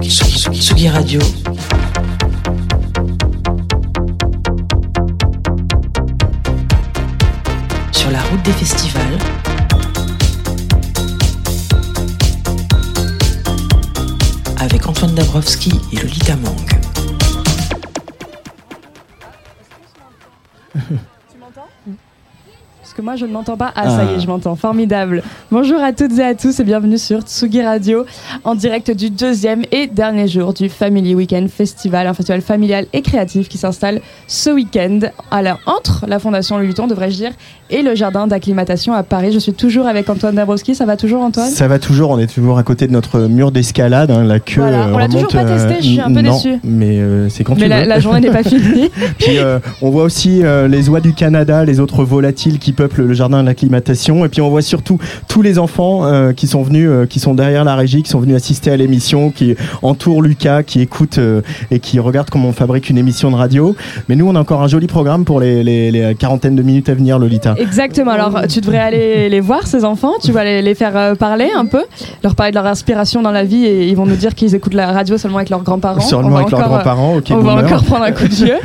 Tsugi Radio. Sur la route des festivals. Avec Antoine Dabrowski et Lolita Mang. Que moi, je ne m'entends pas. Ah, ça y est, je m'entends. Formidable. Bonjour à toutes et à tous et bienvenue sur Tsugi Radio en direct du deuxième et dernier jour du Family Weekend Festival, un festival familial et créatif qui s'installe ce week-end alors, entre la Fondation Louis Vuitton, devrais-je dire, et le jardin d'acclimatation à Paris. Je suis toujours avec Antoine Dabrowski. Ça va toujours, Antoine? Ça va toujours. On est toujours à côté de notre mur d'escalade. Hein, la queue. Voilà. On l'a toujours pas testé. Je suis un peu non, déçue. Mais euh, c'est quand Mais tu la, veux. la journée n'est pas finie. Puis euh, on voit aussi euh, les oies du Canada, les autres volatiles qui le jardin d'acclimatation. Et puis on voit surtout tous les enfants euh, qui sont venus, euh, qui sont derrière la régie, qui sont venus assister à l'émission, qui entourent Lucas, qui écoutent euh, et qui regardent comment on fabrique une émission de radio. Mais nous, on a encore un joli programme pour les, les, les quarantaines de minutes à venir, Lolita. Exactement. Alors, tu devrais aller les voir, ces enfants. Tu vas les, les faire parler un peu, leur parler de leur inspiration dans la vie et ils vont nous dire qu'ils écoutent la radio seulement avec leurs grands-parents. Seulement avec leurs encore, grands-parents, ok, on va encore prendre un coup de vieux.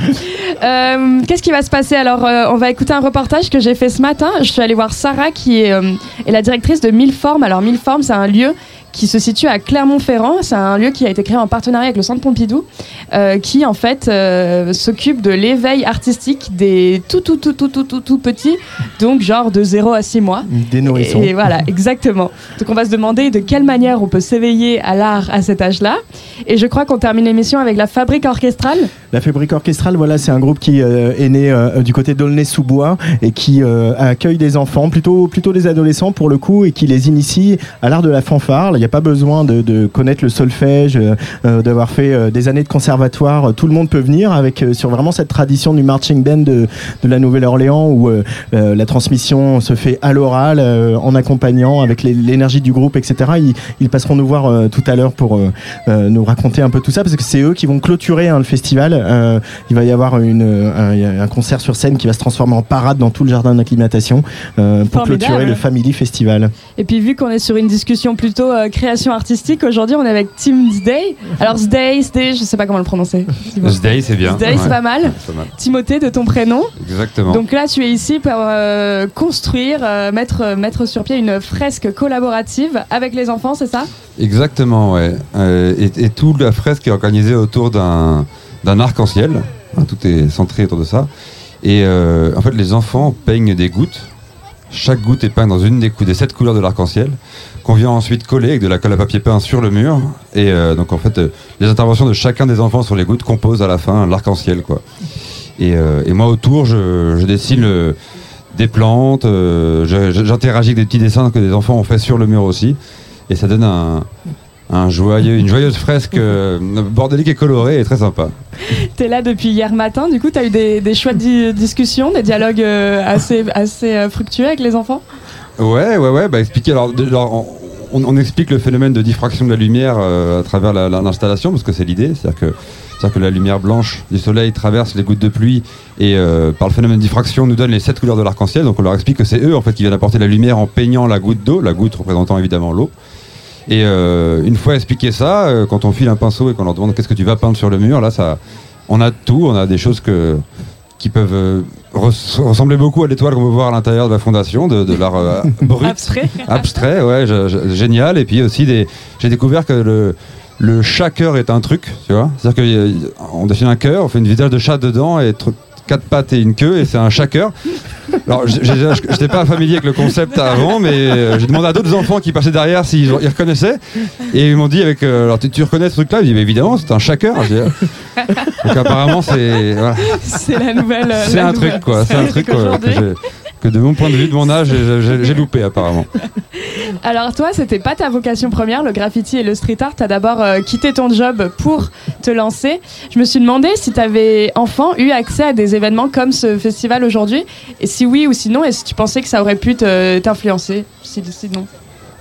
Qu'est-ce qui va se passer? Alors, on va écouter un reportage que j'ai fait ce matin. Je suis allée voir Sarah, qui est, euh, est la directrice de Mille Formes. Alors, Mille Formes, c'est un lieu qui se situe à Clermont-Ferrand. C'est un lieu qui a été créé en partenariat avec le Centre Pompidou, euh, qui en fait euh, s'occupe de l'éveil artistique des tout tout tout tout tout tout tout petits, donc genre de 0 à 6 mois. Des nourrissons. Et voilà, exactement. Donc on va se demander de quelle manière on peut s'éveiller à l'art à cet âge-là. Et je crois qu'on termine l'émission avec la fabrique orchestrale. La Fabrique Orchestrale, voilà, c'est un groupe qui euh, est né du côté d'Aulnay-sous-Bois et qui accueille des enfants, plutôt, plutôt des adolescents pour le coup, et qui les initie à l'art de la fanfare. N'y a pas besoin de, de connaître le solfège, euh, euh, d'avoir fait euh, des années de conservatoire. Tout le monde peut venir avec sur vraiment cette tradition du marching band de, de la Nouvelle-Orléans où la transmission se fait à l'oral, en accompagnant avec l'énergie du groupe, etc. Ils, ils passeront nous voir tout à l'heure pour nous raconter un peu tout ça parce que c'est eux qui vont clôturer hein, le festival. Il va y avoir une, un, un concert sur scène qui va se transformer en parade dans tout le jardin d'acclimatation euh, pour clôturer le Family Festival. Et puis vu qu'on est sur une discussion plutôt euh, création artistique, aujourd'hui on est avec Tim Zday. Alors Zday, Zday, je sais pas comment le prononcer. Zday, c'est bien. Zday, c'est Ouais. pas mal. C'est pas mal. Timothée de ton prénom. Exactement. Donc là, tu es ici pour euh, construire, euh, mettre, euh, mettre sur pied une fresque collaborative avec les enfants, c'est ça? Exactement, ouais. Euh, et, et toute la fresque est organisée autour d'un arc-en-ciel. Hein, tout est centré autour de ça. Et en fait, les enfants peignent des gouttes. Chaque goutte est peinte dans une des, cou- des sept couleurs de l'arc-en-ciel, qu'on vient ensuite coller avec de la colle à papier peint sur le mur. Et euh, donc, en fait, euh, les interventions de chacun des enfants sur les gouttes composent à la fin l'arc-en-ciel, quoi. Et, euh, moi, autour, je, dessine des plantes, j'interagis avec des petits dessins que des enfants ont fait sur le mur aussi. Et ça donne un, joyeux, une joyeuse fresque euh, bordélique et colorée et très sympa. Tu es là depuis hier matin, du coup, tu as eu des, des chouettes di- discussions, des dialogues assez, assez fructueux avec les enfants? Ouais, ouais, ouais. Bah, expliquer. Alors, on, explique le phénomène de diffraction de la lumière euh, à travers la- la- l'installation, parce que c'est l'idée. C'est-à-dire que, que la lumière blanche du soleil traverse les gouttes de pluie et, euh, par le phénomène de diffraction, nous donne les sept couleurs de l'arc-en-ciel. Donc, on leur explique que c'est eux, en fait, qui viennent apporter la lumière en peignant la goutte d'eau, la goutte représentant évidemment l'eau. Et euh, une fois expliqué ça, quand on file un pinceau et qu'on leur demande qu'est-ce que tu vas peindre sur le mur, là, ça, on a tout. On a des choses que, qui peuvent euh, res- ressembler beaucoup à l'étoile qu'on peut voir à l'intérieur de la fondation, de, de l'art euh, brut, Abstrait abstrait, ouais, je- je- génial. Et puis aussi, des, j'ai découvert que le, le chat cœur est un truc, tu vois. C'est-à-dire qu'on dessine un cœur, on fait une visage de chat dedans et quatre pattes et une queue et c'est un cœur. Alors, j'étais pas familier avec le concept avant, mais euh, j'ai demandé à d'autres enfants qui passaient derrière s'ils ils reconnaissaient. Et ils m'ont dit avec, euh, alors tu, tu reconnais ce truc-là? Ils dit, mais évidemment, c'est un ah. Donc apparemment, c'est voilà. C'est la nouvelle. euh, c'est un truc quoi. C'est un truc quoi, que, que de mon point de vue, de mon âge, j'ai- loupé apparemment. Alors toi, c'était pas ta vocation première, le graffiti et le street art. T'as d'abord euh, quitté ton job pour te lancer. Je me suis demandé si t'avais enfant eu accès à des événements comme ce festival aujourd'hui, et si oui ou sinon, et si tu pensais que ça aurait pu t'influencer, si, sinon.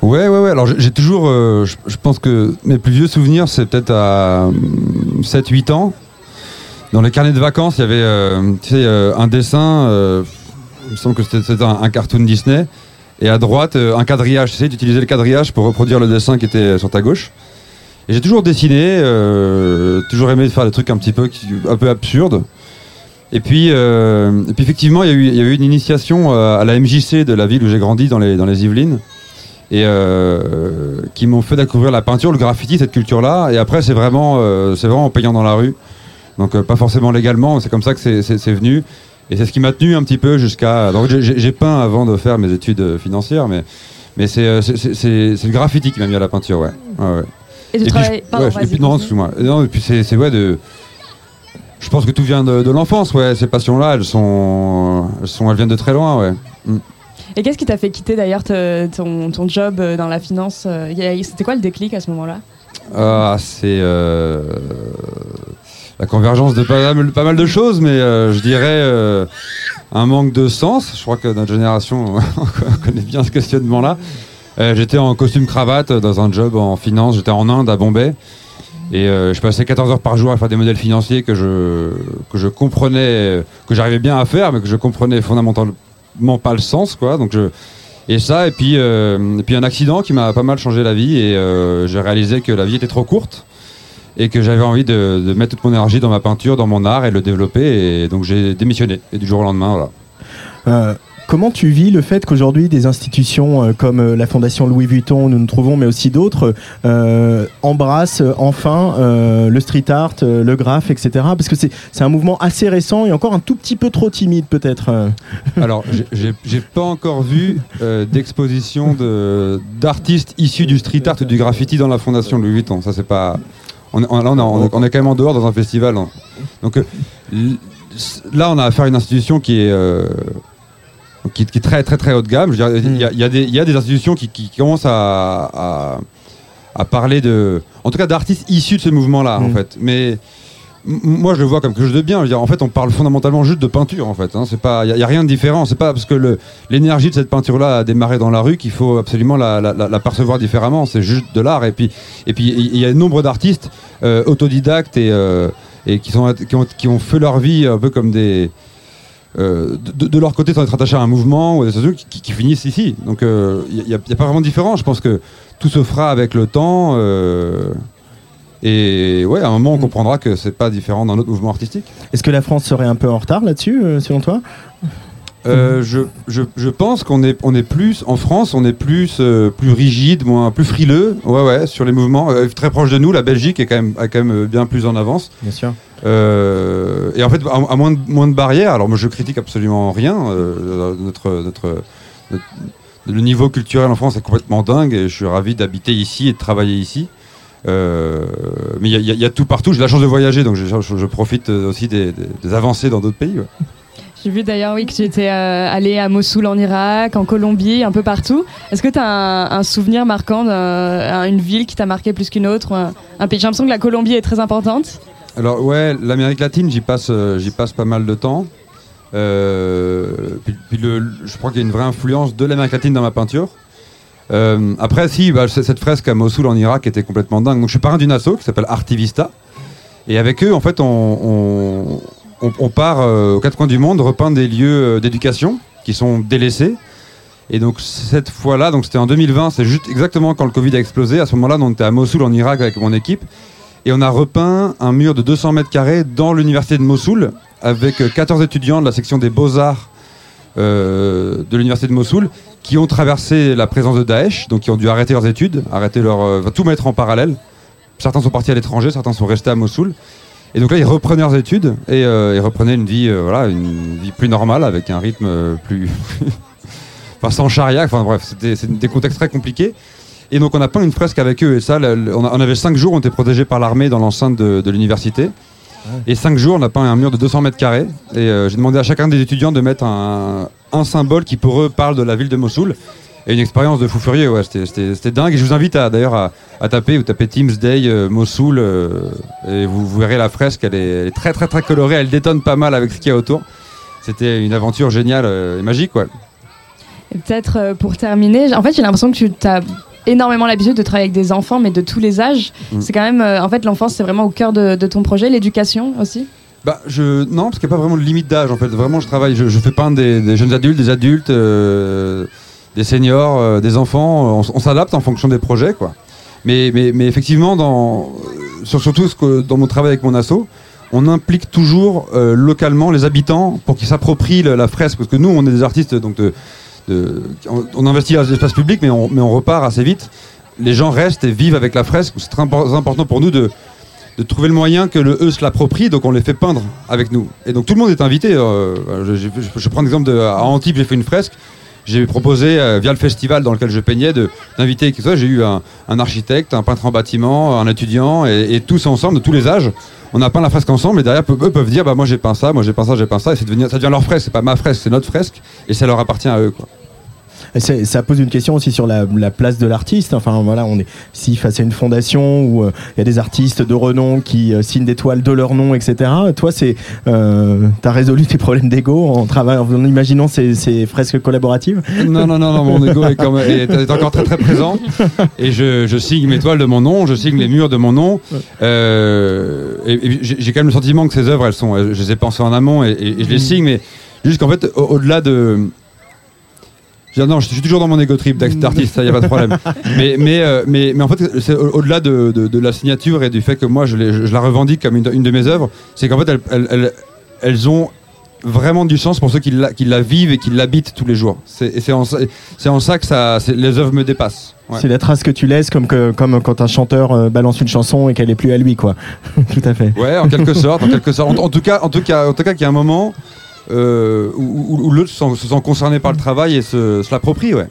Ouais, ouais, ouais. Alors j'ai toujours, euh, je pense que mes plus vieux souvenirs, c'est peut-être à 7-8 ans. Dans les carnets de vacances, il y avait euh, tu sais, un dessin, me semble que c'était un, cartoon Disney, et à droite, euh, un quadrillage. Tu utilisais le quadrillage pour reproduire le dessin qui était sur ta gauche. Et j'ai toujours dessiné, euh, toujours aimé faire des trucs un petit peu, un peu absurdes. Et puis, euh, et puis effectivement, il y, a eu, il une initiation à la MJC de la ville où j'ai grandi, dans les, Yvelines, qui m'ont fait découvrir la peinture, le graffiti, cette culture-là. Et après, c'est vraiment, c'est vraiment en payant dans la rue. Donc, pas forcément légalement, c'est comme ça que c'est venu. Et c'est ce qui m'a tenu un petit peu jusqu'à. Donc, j'ai- peint avant de faire mes études euh, financières, mais, mais c'est euh, c'est- c'est- c'est- c'est le graffiti qui m'a mis à la peinture, ouais. ouais, ouais. Et tu Et puis, Pardon, ouais, et vas-y, puis- non, excuse-moi. Non, et puis c'est, c'est ouais de. Je pense que tout vient de, de l'enfance, ouais. Ces passions-là, elles sont, elles sont, elles viennent de très loin, ouais. Et qu'est-ce qui t'a fait quitter d'ailleurs ton, ton job euh, dans la finance C'était quoi le déclic à ce moment-là? Ah, c'est euh, la convergence de pas mal, de choses, mais euh, je dirais euh, un manque de sens. Je crois que notre génération connaît bien ce questionnement-là. Euh, j'étais en costume cravate dans un job en finance. J'étais en Inde, à Bombay. Et je passais 14 heures par jour à faire des modèles financiers que je, que je comprenais, que j'arrivais bien à faire, mais que je comprenais fondamentalement pas le sens. Quoi. Donc je, et ça, et puis, et puis un accident qui m'a pas mal changé la vie. Et j'ai réalisé que la vie était trop courte et que j'avais envie de, de mettre toute mon énergie dans ma peinture, dans mon art et le développer. Et donc j'ai démissionné. Et du jour au lendemain, voilà. Euh, comment tu vis le fait qu'aujourd'hui des institutions euh, comme euh, la Fondation Louis Vuitton, où nous nous trouvons, mais aussi d'autres, euh, embrassent enfin euh, le street art, le graphe, etc. Parce que c'est un mouvement assez récent et encore un tout petit peu trop timide peut-être. Alors, j'ai- pas encore vu d'exposition de- d'artistes issus du street art et du graffiti dans la fondation Louis Vuitton. Ça, c'est pas. On, est- on- là, on, est- on est- on est quand même en dehors dans un festival. hein. Donc, euh, là, on a affaire à une institution qui est. euh, qui, qui est très très très haut de gamme. Il y, a- y des- il y a des institutions qui, qui commencent à, à, à parler de, en tout cas d'artistes issus de ce mouvement-là, en Mm. fait. Mais M- moi je le vois comme quelque chose de bien. En fait, on parle fondamentalement juste de peinture. En fait, hein. c'est pas, il y, a rien de différent. C'est pas parce que l'énergie de cette peinture-là a démarré dans la rue qu'il faut absolument la, percevoir différemment. C'est juste de l'art. Et puis, et puis, il y a nombre d'artistes euh, autodidactes et, euh, et qui sont, qui ont, qui ont fait leur vie un peu comme des euh, de, leur côté sans être attachés à un mouvement ou des associations qui, finissent ici. Donc il n'y a pas vraiment de différence. Je pense que tout se fera avec le temps. Et ouais, à un moment, on comprendra que c'est pas différent d'un autre mouvement artistique. Est-ce que la France serait un peu en retard là-dessus, euh, selon toi? Euh, je, je, je pense qu'on est, on est plus, en France, on est plus, euh, plus rigide, moins, plus frileux, ouais, ouais, sur les mouvements. Euh, très proche de nous, la Belgique est quand même, a quand même bien plus en avance. Bien sûr. Et en fait, à, à moins, de, moins de barrières, alors moi je critique absolument rien. notre, notre, notre- le niveau culturel en France est complètement dingue et je suis ravi d'habiter ici et de travailler ici. Euh, mais il y, a- y y tout partout. J'ai la chance de voyager, donc je, je- je profite euh, aussi des, des- des avancées dans d'autres pays. ouais. J'ai vu d'ailleurs oui, que tu étais euh, allé à Mossoul en Irak, en Colombie, un peu partout. Est-ce que tu as un, un souvenir marquant d'une ville qui t'a marqué plus qu'une autre un, un pays? J'ai l'impression que la Colombie est très importante. Alors ouais, l'Amérique latine, j'y passe, j'y passe pas mal de temps. Euh, puis, puis le- je crois qu'il y a une vraie influence de l'Amérique latine dans ma peinture. Euh, après, si, bah, cette fresque à Mossoul en Irak était complètement dingue. Donc je suis parrain d'une asso qui s'appelle Artivista. Et avec eux, en fait, on, on, part euh, aux quatre coins du monde repeindre des lieux euh, d'éducation qui sont délaissés. Et donc cette fois-là, donc c'était en 2020, c'est juste exactement quand le Covid a explosé. À ce moment-là, on était à Mossoul en Irak avec mon équipe. Et on a repeint un mur de 200 mètres carrés dans l'université de Mossoul avec euh, 14 étudiants de la section des beaux-arts de l'université de Mossoul qui ont traversé la présence de Daesh, donc qui ont dû arrêter leurs études, arrêter leur, euh, tout mettre en parallèle. Certains sont partis à l'étranger, certains sont restés à Mossoul. Et donc là, ils reprenaient leurs études et euh, ils reprenaient une vie, euh, voilà, une vie plus normale avec un rythme plus, enfin sans charia. Enfin bref, c'était des contextes très compliqués. Et donc on a peint une fresque avec eux et ça, on, avait cinq jours, on était protégés par l'armée dans l'enceinte de l'université. Et cinq jours, on a peint un mur de 200 mètres carrés. Et euh, j'ai demandé à chacun des étudiants de mettre un, symbole qui pour eux parle de la ville de Mossoul. Et une expérience de fou furieux, c'était- dingue. Et je vous invite d'ailleurs à, taper, vous tapez Teams Day euh, Mossoul, euh, et vous, verrez la fresque, elle est, très très très colorée, elle détonne pas mal avec ce qu'il y a autour. C'était une aventure géniale et magique, ouais. Peut-être pour terminer, en fait, j'ai l'impression que tu as énormément l'habitude de travailler avec des enfants, mais de tous les âges. Mm. C'est quand même, euh, en fait, l'enfance, c'est vraiment au cœur de, de ton projet, l'éducation aussi? Bah, je, non, parce qu'il n'y a pas vraiment de limite d'âge en fait. Vraiment, je travaille, je, je fais peindre des, des jeunes adultes, des adultes, euh, des seniors, euh, des enfants. On, s'adapte en fonction des projets, quoi. Mais, mais, mais effectivement, dans, sur- surtout ce que, dans mon travail avec mon asso, on implique toujours euh, localement les habitants pour qu'ils s'approprient la fresque. Parce que nous, on est des artistes, donc de, on, investit dans l'espace public, mais on, mais on repart assez vite. Les gens restent et vivent avec la fresque. C'est très impor- important pour nous de, trouver le moyen que le eux se l'approprie, donc on les fait peindre avec nous. Et donc tout le monde est invité. euh, je, je- prends l'exemple de à Antibes, j'ai fait une fresque. J'ai proposé euh, via le festival dans lequel je peignais d'inviter. J'ai eu un, architecte, un peintre en bâtiment, un étudiant et, tous ensemble de tous les âges. On a peint la fresque ensemble et derrière eux peuvent dire bah moi j'ai peint ça, moi j'ai peint ça, j'ai peint ça et ça devient leur fresque. C'est pas ma fresque, c'est notre fresque et ça leur appartient à eux. Ça pose une question aussi sur la, la place de l'artiste. Enfin voilà, on est si face à une fondation où euh, il y a des artistes de renom qui euh, signent des toiles de leur nom, etc. Toi, c'est euh, t'as résolu tes problèmes d'ego en travaillant, en imaginant ces, ces fresques collaboratives. Non, non, non, non, mon ego est, quand même- est- est encore très très présent. Et je, je signe mes toiles de mon nom, je signe les murs de mon nom. Euh, et et j'ai quand même le sentiment que ces œuvres, elles sont, je les ai pensées en amont et, et- et je les signe, mais juste qu'en fait, au- au-delà de. Je dire, non, je suis toujours dans mon ego trip d'artiste, ça y a pas de problème. Mais, mais, euh, mais, mais en fait, c'est au- au-delà de, de- de la signature et du fait que moi je, la revendique comme une, une de mes œuvres, c'est qu'en fait, elles, elles- elles- elles ont vraiment du sens pour ceux qui la, qui la vivent et qui l'habitent tous les jours. C'est en, c'est en ça que ça, les œuvres me dépassent. Ouais. C'est la trace que tu laisses, comme, que, comme quand un chanteur euh, balance une chanson et qu'elle est plus à lui, quoi. Tout à fait. Ouais, en quelque sorte, en quelque sorte. En, en tout cas, en tout cas, en tout cas, qu'il y a un moment euh, où, où- où l'autre se sent, se sent concerné par le travail et se, se l'approprie, ouais.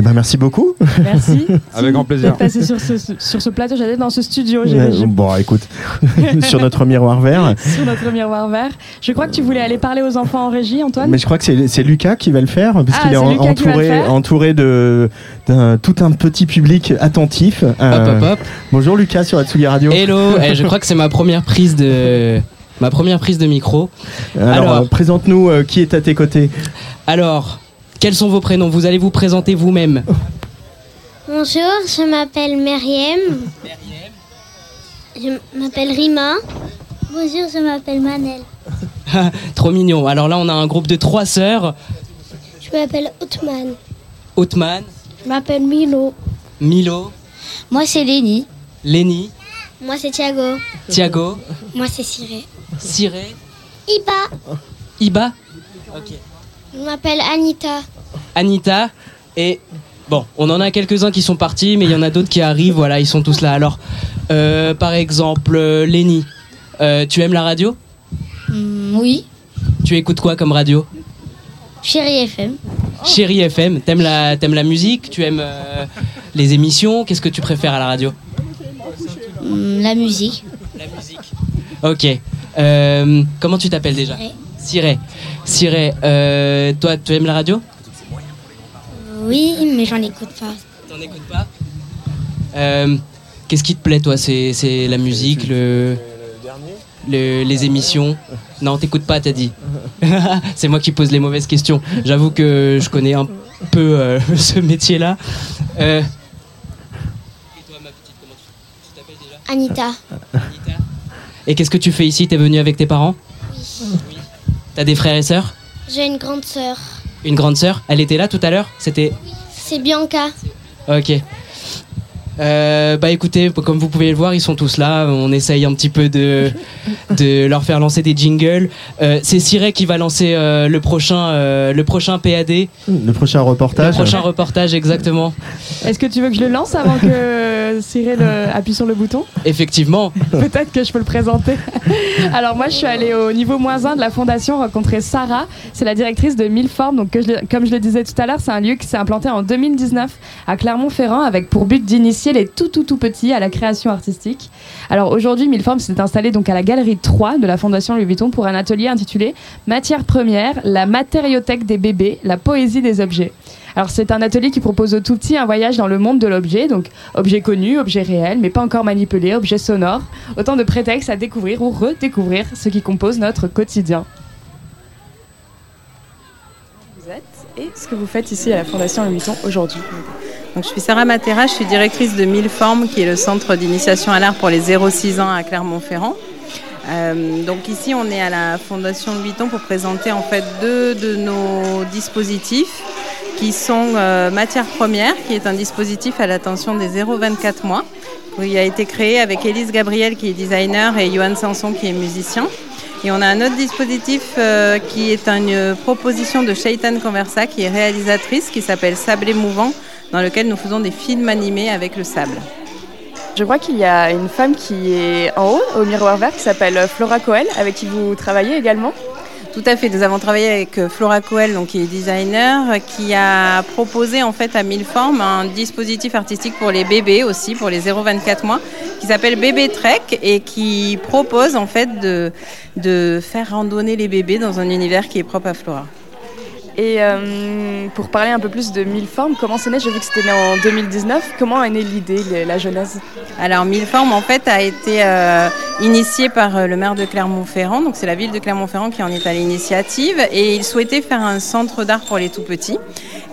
Eh ben merci beaucoup. Merci. Avec grand plaisir. D'être passé sur ce, sur ce plateau, j'allais dans ce studio, Euh, bon, écoute, sur notre miroir vert. sur notre miroir vert. Je crois que tu voulais aller parler aux enfants en régie, Antoine. Mais je crois que c'est Lucas qui va le faire, parce Ah, qu'il est, en- entouré, entouré de d'un tout un petit public attentif. Euh, Hop, hop, hop. Bonjour Lucas sur Atsugi Radio. Hello, Eh, je crois que c'est ma première prise de ma première prise de micro. Alors, Alors. euh, présente-nous euh, qui est à tes côtés. Alors, quels sont vos prénoms? Vous allez vous présenter vous-même. Bonjour, je m'appelle Myriam. Je m'appelle Rima. Bonjour, je m'appelle Manel. Trop mignon. Alors là, on a un groupe de trois sœurs. Je m'appelle Outman. Otman, Je m'appelle Milo. Milo, Moi, c'est Léni. Lenny, Moi, c'est Thiago. Thiago, Moi, c'est Cyré. Cyré, Iba. Iba. Ok. Je m'appelle Anita. Anita et bon, on en a quelques-uns qui sont partis, mais il y en a d'autres qui arrivent. Voilà, ils sont tous là. Alors, euh, par exemple, euh, Lenny, euh, tu aimes la radio? Hmm, oui. Tu écoutes quoi comme radio? Chérie FM. Chérie FM, t'aimes la, t'aimes la musique? Tu aimes euh, les émissions? Qu'est-ce que tu préfères à la radio? Hmm, la musique. La musique. Ok. Euh, comment tu t'appelles déjà. Cyré. Cyré, euh, toi, tu aimes la radio Oui, mais j'en écoute pas. T'en écoutes pas Euh, Qu'est-ce qui te plaît, toi? C'est la musique, le, le- les émissions? Non, t'écoutes pas, t'as dit. C'est moi qui pose les mauvaises questions. J'avoue que je connais un peu euh, ce métier-là. Euh, Et toi, ma petite, comment tu t'appelles déjà? Anita. Anita Et qu'est-ce que tu fais ici? T'es venu avec tes parents? Oui. T'as des frères et sœurs? J'ai une grande sœur. Une grande sœur? Elle était là tout à l'heure? C'était. C'est Bianca. Ok. Euh, bah écoutez, comme vous pouvez le voir, ils sont tous là. On essaye un petit peu de, de leur faire lancer des jingles. Euh, c'est Cyril qui va lancer euh, le, prochain, euh, le prochain PAD, Le prochain le reportage. prochain reportage exactement. Est-ce que tu veux que je le lance avant que euh, appuie sur le bouton? Effectivement. Peut-être que je peux le présenter. Alors moi, je suis allée au niveau moins 1 de la fondation rencontrer Sarah. C'est la directrice de Mille Formes. Donc que je le- comme je le disais tout à l'heure, c'est un lieu qui s'est implanté en 2019 à Clermont-Ferrand avec pour but d'initier les tout tout tout petits à la création artistique. Alors aujourd'hui, Mille Formes s'est installé donc à la galerie 3 de la fondation Louis Vuitton pour un atelier intitulé Matière première, la matériothèque des bébés, la poésie des objets. Alors c'est un atelier qui propose aux tout petits un voyage dans le monde de l'objet, donc objet connu, objet réel, mais pas encore manipulé, objet sonore, autant de prétextes à découvrir ou redécouvrir ce qui compose notre quotidien. Vous êtes et ce que vous faites ici à la Fondation Louis Vuitton aujourd'hui. Je suis Sarah Matera, je suis directrice de Mille Formes, qui est le centre d'initiation à l'art pour les 0-6 ans à Clermont-Ferrand. Euh, donc ici, on est à la Fondation Louis Vuitton pour présenter en fait deux de nos dispositifs. qui sont euh, Matière Première, qui est un dispositif à l'attention des 0-24 mois, qui a été créé avec Élise Gabriel, qui est designer, et Johan Sanson, qui est musicien. Et on a un autre dispositif euh, qui est une proposition de Shaitan Conversa, qui est réalisatrice, qui s'appelle Sable Mouvant, dans lequel nous faisons des films animés avec le sable. Je crois qu'il y a une femme qui est en haut, au miroir vert, qui s'appelle Flora Coel, avec qui vous travaillez également. Tout à fait. Nous avons travaillé avec euh, Flora Coel, donc, qui est designer, qui a proposé en fait à mille formes un dispositif artistique pour les bébés aussi, pour les 0-24 mois, qui s'appelle Bébé Trek et qui propose en fait de, de faire randonner les bébés dans un univers qui est propre à Flora. Et euh, pour parler un peu plus de Mille Formes, comment c'est né? J'ai vu que c'était né en 2019. Comment est née l'idée, la genèse? Alors Mille Formes, en fait, a été euh, initié par euh, le maire de Clermont-Ferrand. Donc c'est la ville de Clermont-Ferrand qui en est à l'initiative. Et il souhaitait faire un centre d'art pour les tout-petits.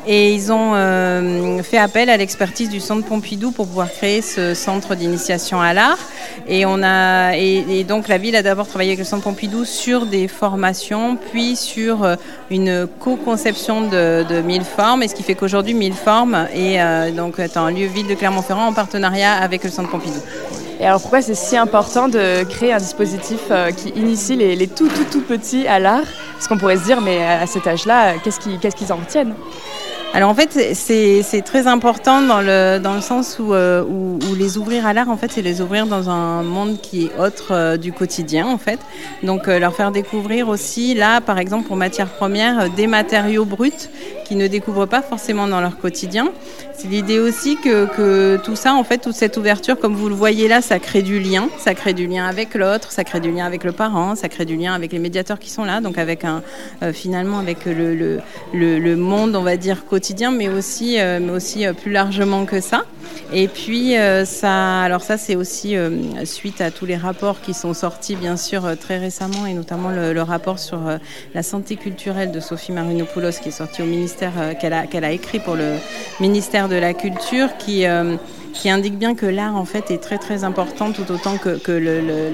Et ils ont euh, fait appel à l'expertise du Centre Pompidou pour pouvoir créer ce centre d'initiation à l'art. Et, on a, et, donc la ville a d'abord travaillé avec le Centre Pompidou sur des formations, puis sur euh, une co-conception de, de Formes. Et ce qui fait qu'aujourd'hui, Mille Formes est, euh, donc, un lieu ville de Clermont-Ferrand en partenariat avec le Centre Pompidou. Et alors pourquoi c'est si important de créer un dispositif qui initie les, tout tout tout petits à l'art? Parce qu'on pourrait se dire, mais à cet âge-là, qu'est-ce qu'ils en retiennent alors en fait, c'est très important dans le, dans le sens où, euh, où, les ouvrir à l'art, en fait, c'est les ouvrir dans un monde qui est autre euh, du quotidien, en fait. Donc euh, leur faire découvrir aussi, là, par exemple, pour matière première, des matériaux bruts qui ne découvrent pas forcément dans leur quotidien. C'est l'idée aussi que, que, tout ça, en fait, toute cette ouverture, comme vous le voyez là, ça crée du lien. Ça crée du lien avec l'autre, ça crée du lien avec le parent, ça crée du lien avec les médiateurs qui sont là, donc avec un, euh, finalement avec le, le, le, monde, on va dire, quotidien, mais aussi, euh, mais aussi euh, plus largement que ça. Et puis, ça, alors ça, c'est aussi suite à tous les rapports qui sont sortis, bien sûr, très récemment, et notamment le, rapport sur la santé culturelle de Sophie Marinopoulos, qui est sorti au ministère, qu'elle a, qu'elle a écrit pour le ministère de la culture qui, euh, qui indique bien que l'art en fait est très très important tout autant que, que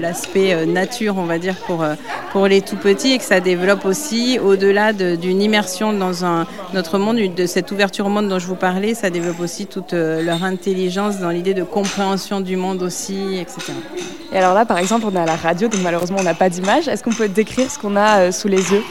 l'aspect euh, nature on va dire pour, euh, pour les tout petits et que ça développe aussi au-delà d'une immersion dans un, notre monde, de cette ouverture au monde dont je vous parlais, ça développe aussi toute leur intelligence dans l'idée de compréhension du monde aussi, etc. Et alors là par exemple on est à la radio donc malheureusement on n'a pas d'image, est-ce qu'on peut décrire ce qu'on a sous les yeux?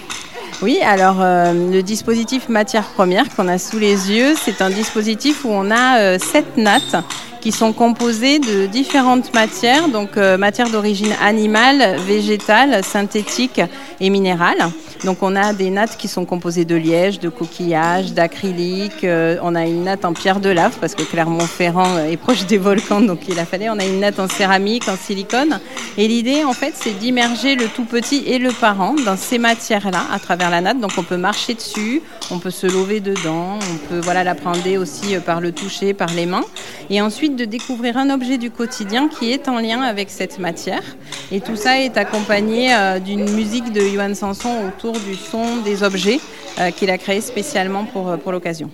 Oui, alors euh, le dispositif matière première qu'on a sous les yeux, c'est un dispositif où on a euh, sept nattes qui sont composées de différentes matières, donc euh, matières d'origine animale, végétale, synthétique et minérale. Donc on a des nattes qui sont composées de liège, de coquillages, d'acrylique. Euh, on a une natte en pierre de lave parce que Clermont-Ferrand est proche des volcans, donc il a fallu. On a une natte en céramique, en silicone. Et l'idée, en fait, c'est d'immerger le tout petit et le parent dans ces matières-là à travers la natte. Donc on peut marcher dessus, on peut se lever dedans, on peut voilà l'appréhender aussi euh, par le toucher, par les mains. Et ensuite de découvrir un objet du quotidien qui est en lien avec cette matière. Et tout ça est accompagné euh, d'une musique de Johan Sanson autour du son des objets euh, qu'il a créé spécialement pour, euh, pour l'occasion.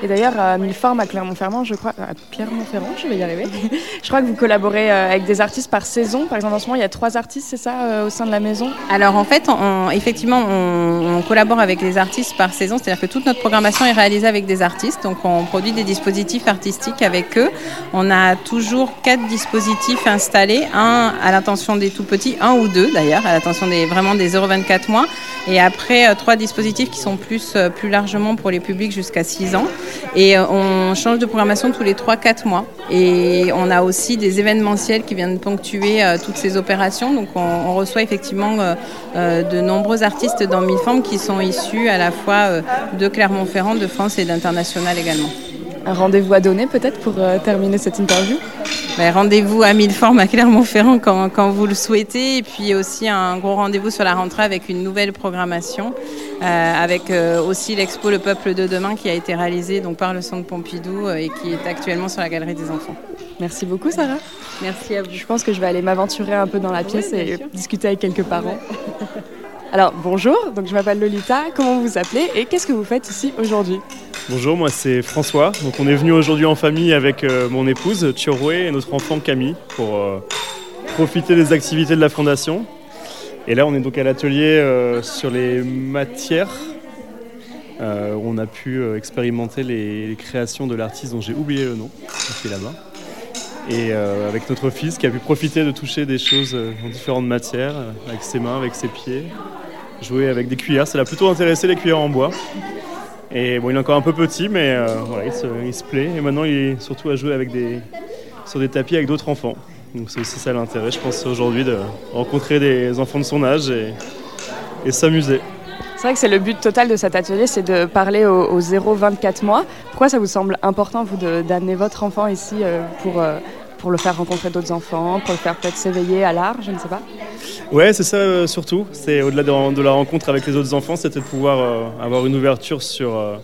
Et d'ailleurs, à Milform, à Clermont-Ferrand, je crois, à Pierre-Montferrand, je vais y arriver. je crois que vous collaborez euh, avec des artistes par saison. Par exemple, en ce moment, il y a trois artistes, c'est ça, euh, au sein de la maison? Alors, en fait, on, effectivement, on, collabore avec des artistes par saison. C'est-à-dire que toute notre programmation est réalisée avec des artistes. Donc, on produit des dispositifs artistiques avec eux. On a toujours quatre dispositifs installés. Un à l'intention des tout petits, un ou deux d'ailleurs, à l'attention des, vraiment des 0,24 mois. Et après, euh, trois dispositifs qui sont plus, plus largement pour les publics jusqu'à 6 ans. Et euh, on change de programmation tous les 3-4 mois. Et on a aussi des événementiels qui viennent ponctuer euh, toutes ces opérations. Donc on, reçoit effectivement euh, de nombreux artistes dans Mille Formes qui sont issus à la fois de Clermont-Ferrand, de France et d'international également. Un rendez-vous à donner peut-être pour terminer cette interview? Ben, Rendez-vous à Mille Formes à Clermont-Ferrand quand, quand, vous le souhaitez. Et puis aussi un gros rendez-vous sur la rentrée avec une nouvelle programmation. Euh, avec euh, aussi l'expo Le Peuple de demain qui a été réalisé donc, par le Centre Pompidou euh, et qui est actuellement sur la Galerie des Enfants. Merci beaucoup Sarah. Merci à vous. Je pense que je vais aller m'aventurer un peu dans la pièce et discuter avec quelques parents. Alors bonjour, donc je m'appelle Lolita, comment vous vous appelez et qu'est-ce que vous faites ici aujourd'hui Bonjour, moi c'est François. Donc on est venu aujourd'hui en famille avec mon épouse Chiorwe et notre enfant Camille pour profiter des activités de la fondation. Et là, on est donc à l'atelier euh, sur les matières. euh, où on a pu euh, expérimenter les, les créations de l'artiste dont j'ai oublié le nom, qui est là-bas. Et euh, avec notre fils qui a pu profiter de toucher des choses euh, en différentes matières, euh, avec ses mains, avec ses pieds, jouer avec des cuillères. Ça l'a plutôt intéressé les cuillères en bois. Et bon, il est encore un peu petit, mais il, se, plaît. Et maintenant, il est surtout à jouer sur des tapis avec d'autres enfants. Donc c'est aussi ça l'intérêt, je pense, aujourd'hui, de rencontrer des enfants de son âge et, s'amuser. C'est vrai que c'est le but total de cet atelier, c'est de parler aux, aux 0-24 mois. Pourquoi ça vous semble important, vous, d'amener votre enfant ici pour, pour le faire rencontrer d'autres enfants, pour le faire peut-être s'éveiller à l'art, je ne sais pas Ouais, c'est ça euh, surtout. C'est au-delà de, la rencontre avec les autres enfants, c'était de pouvoir euh, avoir une ouverture sur, euh,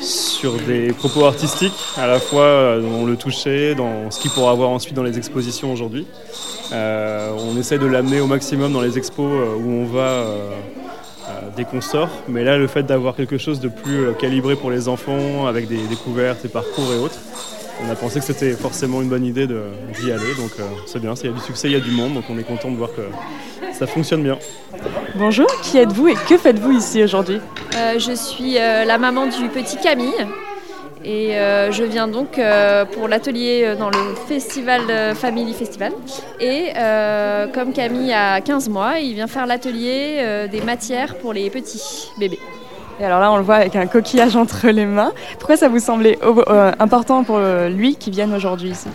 sur des propos artistiques, à la fois dans le toucher, dans ce qu'il pourra voir ensuite dans les expositions aujourd'hui. On essaie de l'amener au maximum dans les expos où on va dès qu'on sort. Mais là, le fait d'avoir quelque chose de plus calibré pour les enfants, avec des découvertes et parcours et autres, on a pensé que c'était forcément une bonne idée de- d'y aller. Donc euh, c'est bien, il y a du succès, il y a du monde, donc on est content de voir que ça fonctionne bien. Bonjour, qui êtes-vous et que faites-vous ici aujourd'hui? Euh, je suis euh, la maman du petit Camille et euh, je viens donc euh, pour l'atelier euh, dans le festival euh, Family Festival. Et euh, comme Camille a 15 mois, il vient faire l'atelier euh, des matières pour les petits bébés. Et alors là, on le voit avec un coquillage entre les mains. Pourquoi ça vous semblait euh, important pour euh, lui qu'il vienne aujourd'hui ici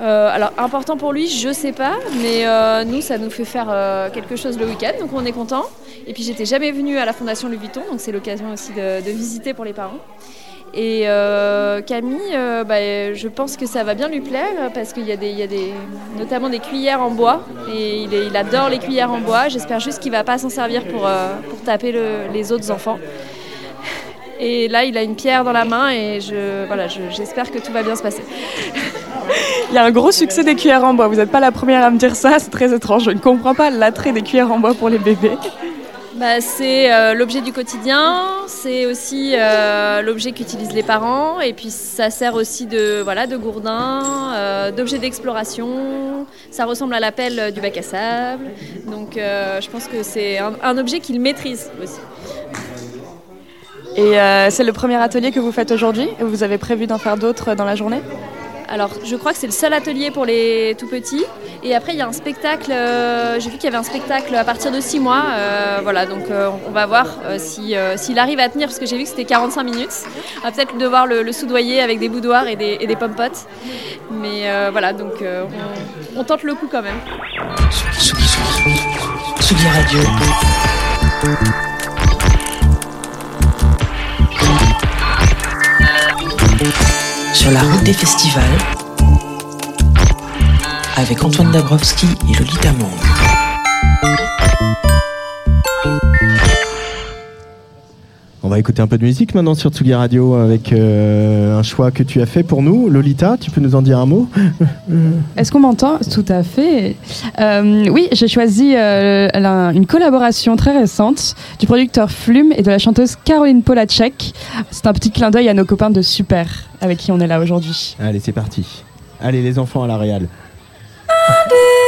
Euh, alors important pour lui, je sais pas, mais nous ça nous fait faire quelque chose le week-end, donc on est content. Et puis j'étais jamais venue à la Fondation Louis Vuitton, donc c'est l'occasion aussi de visiter pour les parents. Et euh, Camille, euh, bah, je pense que ça va bien lui plaire parce qu'il y a, des, notamment des cuillères en bois et il, adore les cuillères en bois. J'espère juste qu'il va pas s'en servir pour, euh, pour taper le- les autres enfants. Et là, il a une pierre dans la main et je, voilà, je- j'espère que tout va bien se passer. Il y a un gros succès des cuillères en bois. Vous n'êtes pas la première à me dire ça, c'est très étrange. Je ne comprends pas l'attrait des cuillères en bois pour les bébés. Bah, c'est euh, l'objet du quotidien, c'est aussi euh, l'objet qu'utilisent les parents, et puis ça sert aussi de, voilà, de gourdin, euh, d'objet d'exploration. Ça ressemble à la pelle du bac à sable, donc je pense que c'est un, un objet qu'ils maîtrisent aussi. Et c'est le premier atelier que vous faites aujourd'hui et Vous avez prévu d'en faire d'autres dans la journée? Alors, je crois que c'est le seul atelier pour les tout petits. Et après, il y a un spectacle. euh, J'ai vu qu'il y avait un spectacle à partir de 6 mois. euh, voilà, donc euh, on va voir si, s'il arrive à tenir, parce que j'ai vu que c'était 45 minutes. On va peut-être devoir le, soudoyer avec des boudoirs et des, et des pommes-potes. Mais voilà, donc on, tente le coup quand même. Radio. Sur la route des festivals. Avec Antoine Dabrowski et Lolita Mang. Va écouter un peu de musique maintenant sur Tsugi Radio avec euh, un choix que tu as fait pour nous. Lolita, tu peux nous en dire un mot? Est-ce qu'on m'entend? Tout à fait. Euh, oui, j'ai choisi euh, la- une collaboration très récente du producteur Flume et de la chanteuse Caroline Polacek. C'est un petit clin d'œil à nos copains de Super, avec qui on est là aujourd'hui. Allez, c'est parti. Allez, les enfants à la réal. I'd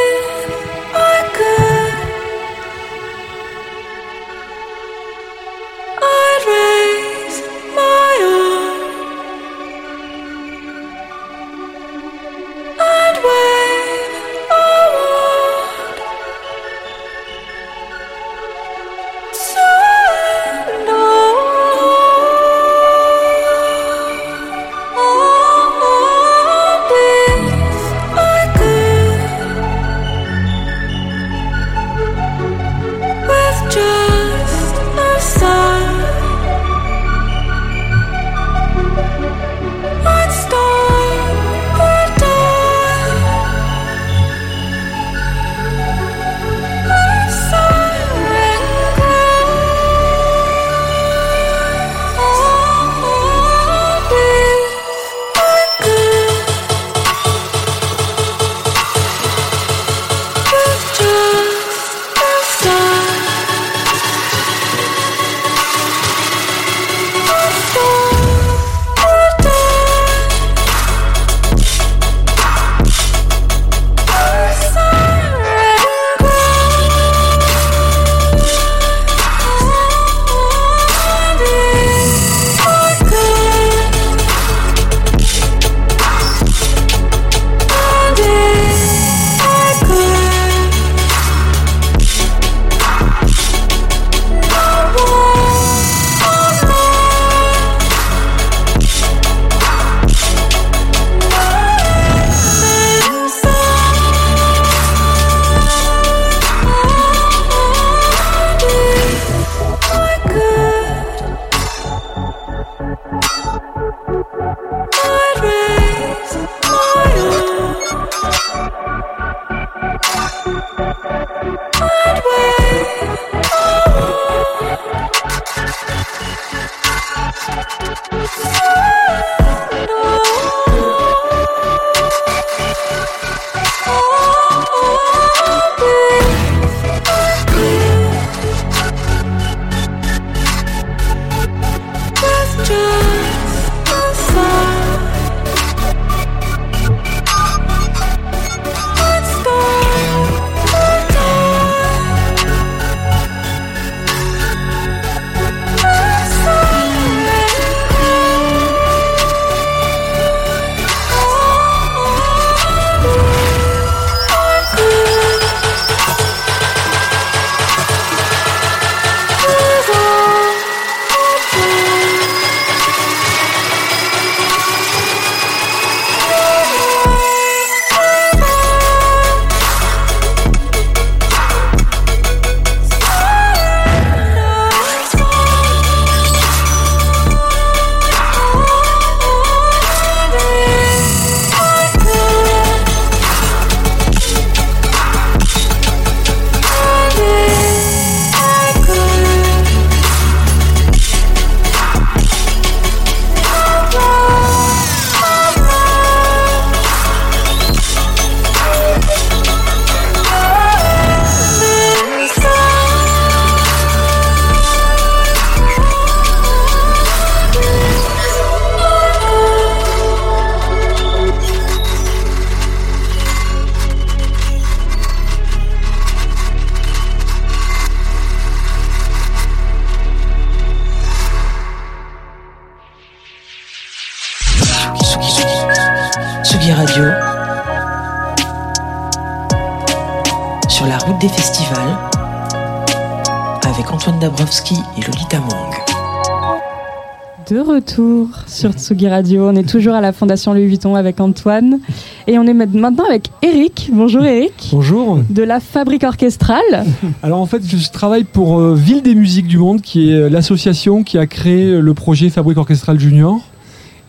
De retour sur Tsugi Radio, on est toujours à la Fondation Louis Vuitton avec Antoine et on est maintenant avec Eric. Bonjour Eric. Bonjour. De la Fabrique Orchestrale. Alors en fait, je travaille pour euh, Ville des musiques du monde, qui est l'association qui a créé le projet Fabrique Orchestrale Junior.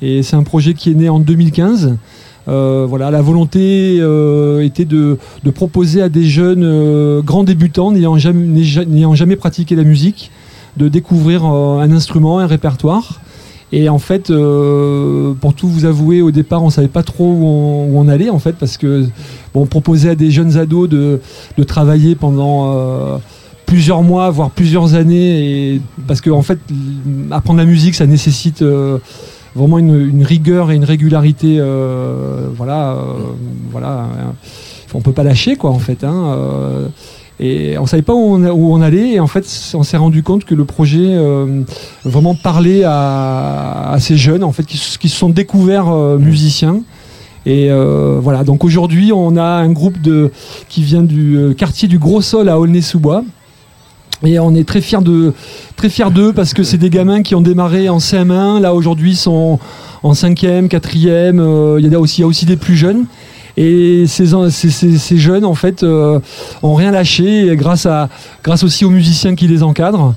Et c'est un projet qui est né en 2015. Euh, voilà, la volonté euh, était de, de proposer à des jeunes grands débutants n'ayant jamais, pratiqué la musique de découvrir un instrument, un répertoire. Et en fait, euh, pour tout vous avouer, au départ, on savait pas trop où on, où on allait en fait, parce que bon, on proposait à des jeunes ados de, de travailler pendant euh, plusieurs mois, voire plusieurs années, et parce que en fait, apprendre la musique, ça nécessite euh, vraiment une, une rigueur et une régularité. euh, voilà, euh, voilà, hein. on peut pas lâcher quoi en fait. Hein, euh, et on savait pas où on, allait, et en fait, on s'est rendu compte que le projet euh, vraiment parlait à, à ces jeunes en fait qui, se- sont découverts euh, musiciens. Et euh, voilà, donc aujourd'hui, on a un groupe de, qui vient du quartier du Gros Sol à Aulnay-sous-Bois. Et on est très fiers de très d'eux parce que c'est des gamins qui ont démarré en CM1, là aujourd'hui sont en 5e, 4e, euh, il y, il y a aussi des plus jeunes. Et ces, en- ces, ces- ces jeunes, en fait, euh, ont rien lâché grâce, à, grâce aussi aux musiciens qui les encadrent.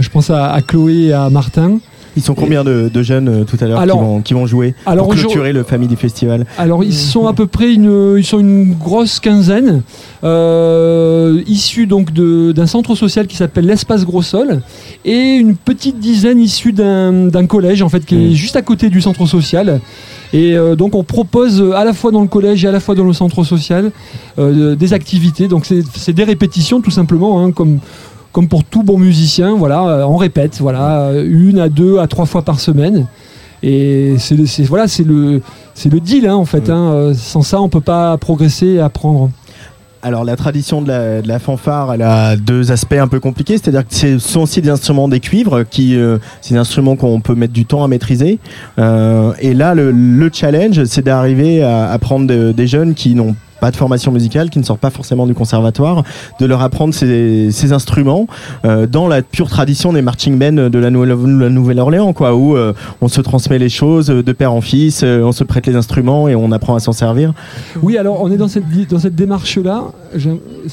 Je pense à, à Chloé et à Martin. Ils sont combien de, de jeunes euh, tout à l'heure qui vont, qui vont jouer alors pour clôturer le Family Festival Alors ils sont à peu près une, ils sont une grosse quinzaine, euh, issus donc d'un centre social qui s'appelle l'Espace Gros Sol et une petite dizaine issus d'un d'un collège en fait qui est juste à côté du centre social. Et euh, donc on propose euh, à la fois dans le collège et à la fois dans le centre social euh, des activités. Donc c'est des répétitions tout simplement, hein, comme comme pour tout bon musicien. Voilà, euh, on répète, voilà, euh, une à deux à trois fois par semaine. Et c'est voilà, c'est le, c'est le deal hein, en fait. hein. Euh, Sans ça, on peut pas progresser et apprendre. Alors la tradition de la, de la fanfare, elle a deux aspects un peu compliqués, c'est-à-dire que ce sont aussi des instruments des cuivres, qui euh, c'est des instruments qu'on peut mettre du temps à maîtriser. Euh, et là, le, le challenge, c'est d'arriver à, à prendre de- des jeunes qui n'ont pas de formation musicale, qui ne sortent pas forcément du conservatoire, de leur apprendre ces, ces instruments euh, dans la pure tradition des marching bands de la, Nouvelle- la Nouvelle-Orléans, quoi, où euh, on se transmet les choses de père en fils, euh, on se prête les instruments et on apprend à s'en servir. Oui, alors on est dans cette, dans cette démarche-là.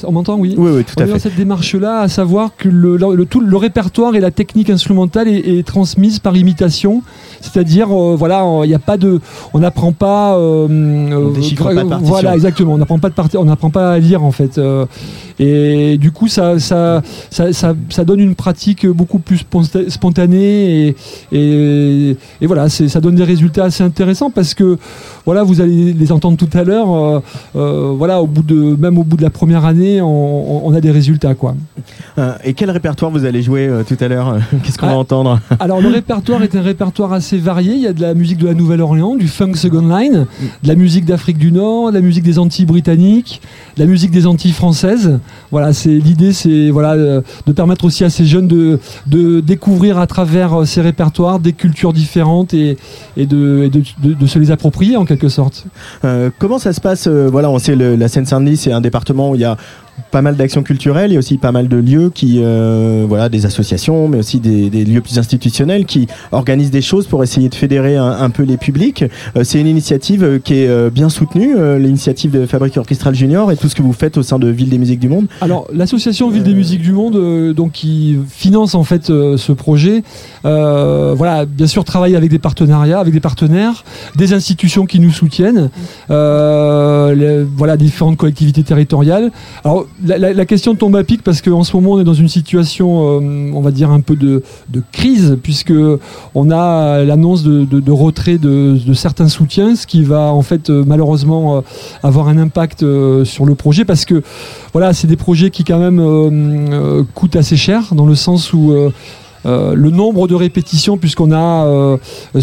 On m'entend, oui? Oui, oui, tout on à est dans cette démarche-là, à savoir que le, le- le- tout le répertoire et la technique instrumentale est, est transmise par imitation. C'est-à-dire, euh, voilà, il n'y a pas de, on n'apprend pas. euh, On euh, gra- pas de. Voilà, exactement. On n'apprend pas de parti- on n'apprend pas à lire en fait. euh, et du coup, ça, ça, ça, ça, ça donne une pratique beaucoup plus sponta- spontanée et, et, et voilà, ça donne des résultats assez intéressants parce que voilà, vous allez les entendre tout à l'heure. euh, euh, voilà, au bout de même au bout de la première année, on, on a des résultats quoi. Euh, et quel répertoire vous allez jouer tout à l'heure Qu'est-ce qu'on Ah. va entendre? Alors le répertoire est un répertoire assez varié. Il y a de la musique de la Nouvelle-Orléans, du funk second line, de la musique d'Afrique du Nord, de la musique des Antilles britanniques, de la musique des Antilles françaises. Voilà, c'est l'idée, c'est voilà de permettre aussi à ces jeunes de, de découvrir à travers ces répertoires des cultures différentes et, et, de, et de, de- de se les approprier en quelque Euh, comment ça se passe euh, Voilà, on sait la Seine-Saint-Denis, c'est un département où il y a pas mal d'actions culturelles, il y a aussi pas mal de lieux qui, euh, voilà, des associations, mais aussi des, des lieux plus institutionnels qui organisent des choses pour essayer de fédérer un, un peu les publics. Euh, c'est une initiative euh, qui est bien soutenue, l'initiative de Fabrique Orchestrale Junior et tout ce que vous faites au sein de Ville des Musiques du Monde. Alors l'association Ville des Musiques du Monde, donc qui finance en fait ce projet, voilà, bien sûr travaille avec des partenariats, avec des partenaires, des institutions qui nous soutiennent, les- voilà différentes collectivités territoriales. Alors la, question tombe à pic parce qu'en ce moment on est dans une situation, euh, on va dire un peu de, crise puisque on a l'annonce de, retrait de, certains soutiens, ce qui va en fait euh, malheureusement euh, avoir un impact sur le projet parce que voilà, c'est des projets qui quand même coûtent assez cher dans le sens où le nombre de répétitions, puisqu'on a,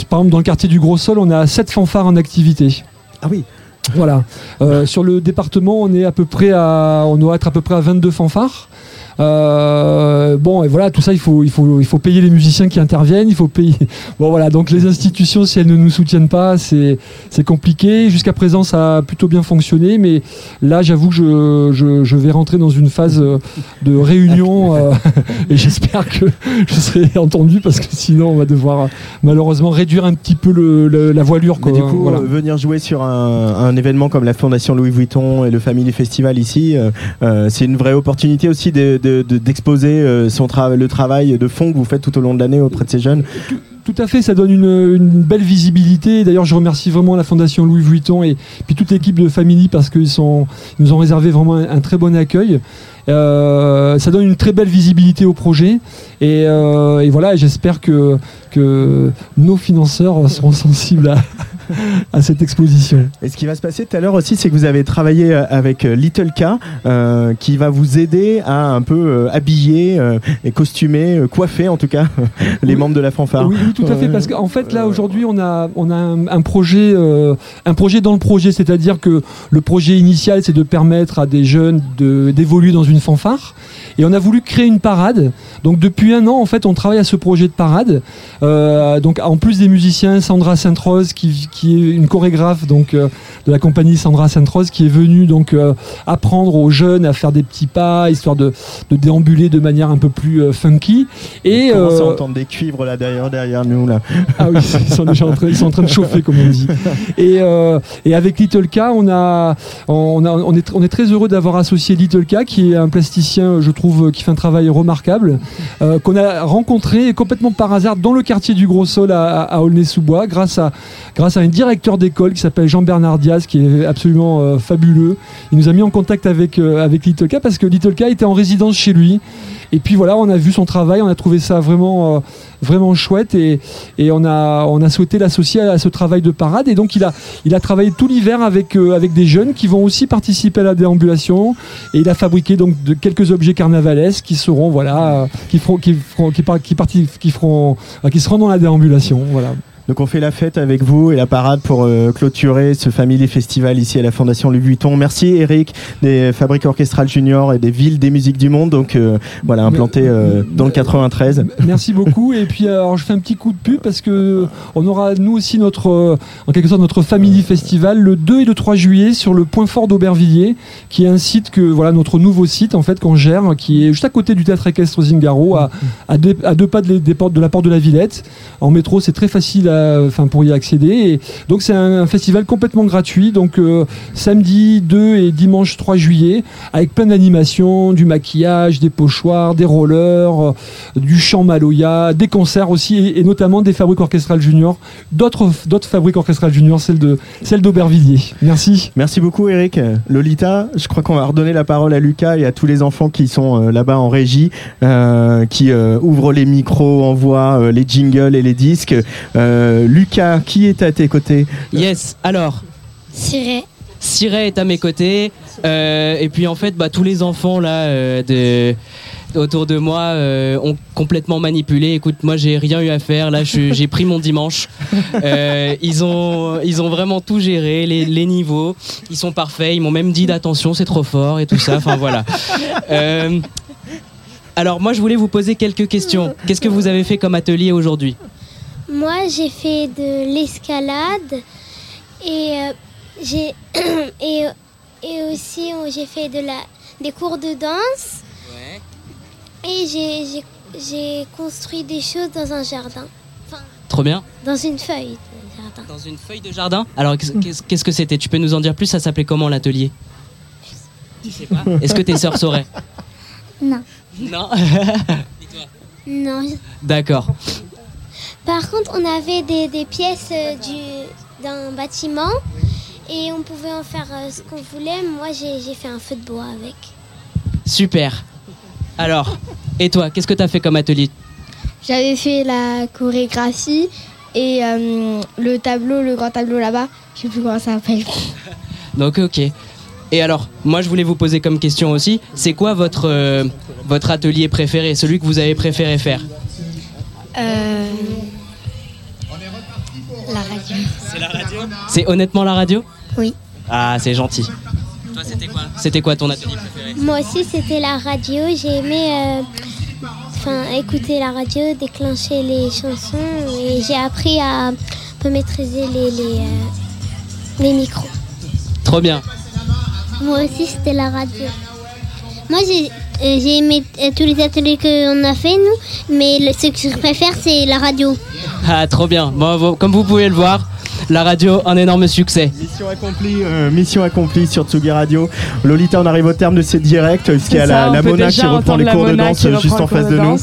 par exemple, dans le quartier du Gros Sol, on a 7 fanfares en activité. Ah oui. Voilà. Euh, sur le département, on est à peu près à, on doit être à peu près à 22 fanfares. Euh, bon, et voilà, tout ça, il faut, il, faut, il faut payer les musiciens qui interviennent, il faut payer. Bon, voilà, donc les institutions, si elles ne nous soutiennent pas, c'est compliqué. Jusqu'à présent, ça a plutôt bien fonctionné, mais là, j'avoue que je, je, je vais rentrer dans une phase euh, de réunion euh, et j'espère que je serai entendu parce que sinon, on va devoir malheureusement réduire un petit peu le, le- la voilure. Mais Quoi. du coup, Voilà. euh, venir jouer sur un, un événement comme la Fondation Louis Vuitton et le Family Festival ici, euh, c'est une vraie opportunité aussi de- de- de- d'exposer euh, son tra- le travail de fond que vous faites tout au long de l'année auprès de ces jeunes. Tout à fait, ça donne une, belle visibilité. D'ailleurs, je remercie vraiment la Fondation Louis Vuitton et puis toute l'équipe de Family parce qu'ils nous ont réservé vraiment un, très bon accueil. Euh, ça donne une très belle visibilité au projet et, euh, voilà, j'espère que, que nos financeurs seront sensibles à, à cette exposition. Et ce qui va se passer tout à l'heure aussi, c'est que vous avez travaillé euh, avec euh, Little K, euh, qui va vous aider à un peu euh, habiller euh, et costumer, coiffer en tout cas les membres de la fanfare. Oui, oui, tout à fait, parce qu'en fait, là, aujourd'hui, on a, on a un, un projet, un projet dans le projet, c'est-à-dire que le projet initial, c'est de permettre à des jeunes de- d'évoluer dans une fanfare. Et on a voulu créer une parade. Donc, depuis un an, en fait, on travaille à ce projet de parade. Euh, donc, en plus des musiciens, Sandra Sainte-Rose, qui, qui est une chorégraphe donc, euh, de la compagnie Sandra Sainte-Rose, qui est venue donc, euh, apprendre aux jeunes à faire des petits pas, histoire de, de déambuler de manière un peu plus funky. Et, On commence à entendre des cuivres là derrière, derrière nous là. ah oui, ils sont déjà en train, ils sont en train de chauffer, comme on dit. Et, et avec Little K, on, a, on, a, on, est, on est très heureux d'avoir associé Little K, qui est un plasticien, je trouve, qui fait un travail remarquable, euh, qu'on a rencontré complètement par hasard dans le quartier du Gros Sol à, Aulnay-sous-Bois, grâce à, grâce à un directeur d'école qui s'appelle Jean-Bernard Diaz, qui est absolument euh, fabuleux. Il nous a mis en contact avec, euh, avec Little K parce que Little K était en résidence chez lui. Et puis voilà, on a vu son travail, on a trouvé ça vraiment, euh, vraiment chouette et, et on, a, on a souhaité l'associer à, ce travail de parade. Et donc il a, il a travaillé tout l'hiver avec, euh, avec des jeunes qui vont aussi participer à la déambulation. Et il a fabriqué donc de, quelques objets carnavalesques qui seront, voilà, euh, qui feront, qui feront, qui, qui qui feront, euh, qui seront dans la déambulation. Voilà. Donc on fait la fête avec vous et la parade pour euh, clôturer ce Family Festival ici à la Fondation Louis Vuitton. Merci Eric des Fabriques Orchestrales Junior et des villes des musiques du monde. Donc euh, voilà, implanté euh, dans le 93. Merci beaucoup. Et puis, alors, je fais un petit coup de pub parce que on aura nous aussi notre, en quelque sorte, notre Family Festival le 2 et le 3 juillet sur le Point Fort d'Aubervilliers, qui est un site que, voilà, notre nouveau site en fait qu'on gère, qui est juste à côté du théâtre équestre Zingaro, à, à, deux, à deux pas de, les- des portes, de la porte de la Villette. En métro, c'est très facile, à- pour y accéder. Et donc, c'est un, festival complètement gratuit. Donc, euh, samedi 2 et dimanche 3 juillet, avec plein d'animations, du maquillage, des pochoirs, des rollers, euh, du chant maloya, des concerts aussi, et, notamment des fabriques orchestrales juniors, d'autres d'autres fabriques orchestrales juniors, celle de celle d'Aubervilliers. Merci. Merci beaucoup Eric. Lolita, je crois qu'on va redonner la parole à Lucas et à tous les enfants qui sont euh, là-bas en régie, qui ouvrent les micros, envoient les jingles et les disques. Lucas, qui est à tes côtés Yes, alors, Ciré. Siret est à mes côtés. euh, et puis en fait, bah, tous les enfants là euh, de autour de moi euh, ont complètement manipulé. Écoute, moi j'ai rien eu à faire. Là, j'ai pris mon dimanche. Euh, ils ont ils ont vraiment tout géré, les, les niveaux. Ils sont parfaits. Ils m'ont même dit d'attention, c'est trop fort et tout ça. Enfin voilà. Euh, alors moi, je voulais vous poser quelques questions. Qu'est-ce que vous avez fait comme atelier aujourd'hui? Moi, j'ai fait de l'escalade et euh, j'ai et, et aussi j'ai fait de la des cours de danse. Et j'ai j'ai- j'ai construit des choses dans un jardin, Trop bien. dans une feuille de jardin. Dans une feuille de jardin. Alors, qu'est-ce- que c'était? Tu peux nous en dire plus? Ça s'appelait comment l'atelier? Tu sais pas. Est-ce que tes sœurs sauraient? Non, Non. Non. D'accord. Par contre, on avait des, des pièces euh, du d'un bâtiment et on pouvait en faire euh, ce qu'on voulait. Moi, j'ai j'ai fait un feu de bois avec. Super. Alors, et toi, qu'est-ce que tu as fait comme atelier? J'avais fait la chorégraphie et euh, le tableau, le grand tableau là-bas, je sais plus comment ça s'appelle. Donc, ok. Et alors, moi, je voulais vous poser comme question aussi c'est quoi votre, euh, votre atelier préféré Celui que vous avez préféré faire? Euh, C'est honnêtement la radio Oui. Ah, c'est gentil. Toi, c'était quoi C'était quoi ton atelier préféré Moi aussi, c'était la radio. J'ai aimé euh, enfin, écouter la radio, déclencher les chansons et j'ai appris à un peu maîtriser les, les, euh, les micros. Trop bien. Moi aussi, c'était la radio. Moi, j'ai euh, j'ai aimé euh, tous les ateliers qu'on a fait, nous, mais le- ce que je préfère, c'est la radio. Ah, trop bien. Bon, comme vous pouvez le voir, la radio, un énorme succès. Mission accomplie, euh, mission accomplie sur Tsugi Radio. Lolita, on arrive au terme de cette direct, puisqu'il y a ça, la, la Mona qui reprend les cours de danse juste en face de nous.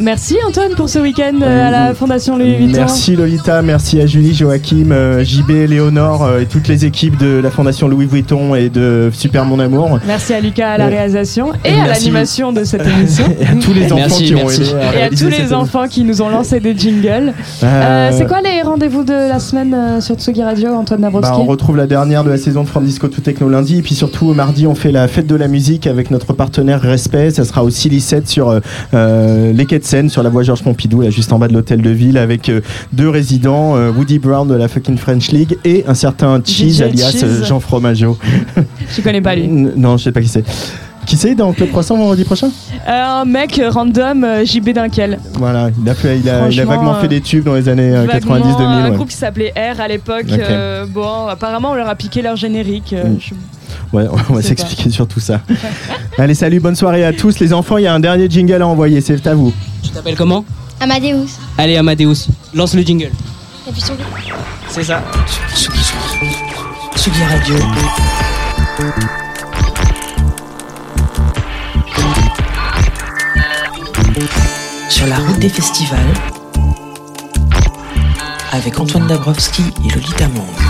Merci Antoine pour ce week-end euh, à la Fondation Louis Vuitton. Merci Lolita, merci à Julie, Joachim, euh, JB, Léonore euh, et toutes les équipes de la Fondation Louis Vuitton et de Super Mon Amour. Merci à Lucas à la réalisation et, et à l'animation de cette émission. Et à tous les enfants Merci, qui ont aidé à Et à tous les enfants qui nous ont lancé des jingles. Euh, Euh, c'est quoi les rendez-vous de la semaine euh, sur Tsugi Radio, Antoine Dabrowski Bah, on retrouve la dernière de la saison de From Disco to Techno lundi. Et puis surtout, mardi, on fait la fête de la musique avec notre partenaire Respect. Ça sera aussi 17 sur euh, euh, les quais de Seine, sur la voie Georges Pompidou, là, juste en bas de l'hôtel de ville, avec euh, deux résidents, euh, Woody Brown de la fucking French League et un certain Cheese, DJ alias Cheese. euh, Jean Fromageau. Je connais pas lui. Non, je sais pas qui c'est. Qui c'est dans Club Croissant vendredi prochain? Euh, un mec random, euh, JB Dunkel. Voilà, il a, fait, il, a, il a Franchement, vaguement euh, fait des tubes dans les années euh, Vaguement, 90-2000. Un ouais. groupe qui s'appelait R à l'époque. Bon, apparemment, on leur a piqué leur générique. Mm. je- Ouais, on va s'expliquer sur tout ça. Allez, salut, bonne soirée à tous. Les enfants, il y a un dernier jingle à envoyer, c'est à vous. Tu t'appelles comment Amadeus. Allez, Amadeus, lance le jingle. C'est ça. Tsugi, Tsugi Radio. Sur la route des festivals avec Antoine Dabrowski et Lolita Mang.